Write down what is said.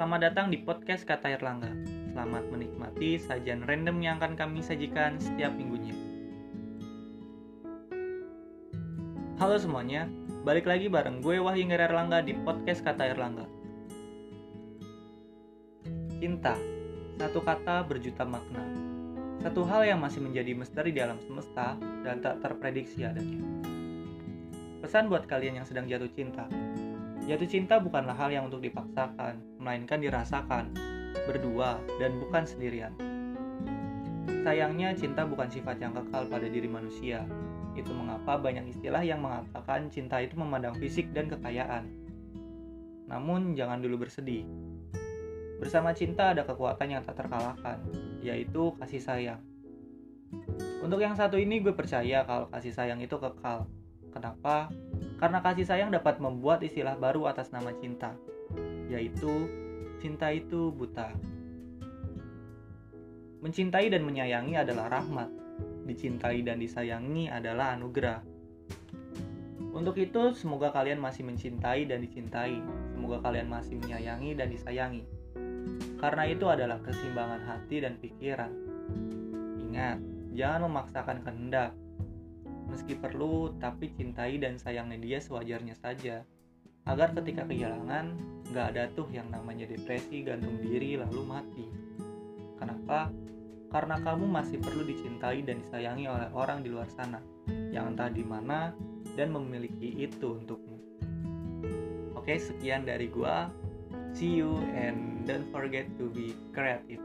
Selamat datang di podcast Kata Erlangga. Selamat menikmati sajian random yang akan kami sajikan setiap minggunya. Halo semuanya, balik lagi bareng gue Wahyu Erlangga di podcast Kata Erlangga. Cinta, satu kata berjuta makna. Satu hal yang masih menjadi misteri di alam semesta dan tak terprediksi adanya. Pesan buat kalian yang sedang jatuh cinta, Jatuh cinta bukanlah hal yang untuk dipaksakan, melainkan dirasakan, berdua, dan bukan sendirian. Sayangnya, cinta bukan sifat yang kekal pada diri manusia. Itu mengapa banyak istilah yang mengatakan cinta itu memandang fisik dan kekayaan. Namun, jangan dulu bersedih. Bersama cinta ada kekuatan yang tak terkalahkan, yaitu kasih sayang. Untuk yang satu ini gue percaya kalau kasih sayang itu kekal. Kenapa? Karena kasih sayang dapat membuat istilah baru atas nama cinta, yaitu cinta itu buta. Mencintai dan menyayangi adalah rahmat, dicintai dan disayangi adalah anugerah. Untuk itu, semoga kalian masih mencintai dan dicintai. Semoga kalian masih menyayangi dan disayangi. Karena itu adalah keseimbangan hati dan pikiran. Ingat, jangan memaksakan kehendak, Meski perlu, tapi cintai dan sayangi dia sewajarnya saja. Agar ketika kehilangan, gak ada tuh yang namanya depresi, gantung diri, lalu mati. Kenapa? Karena kamu masih perlu dicintai dan disayangi oleh orang di luar sana, yang entah di mana dan memiliki itu untukmu. Oke, sekian dari gua. See you and don't forget to be creative.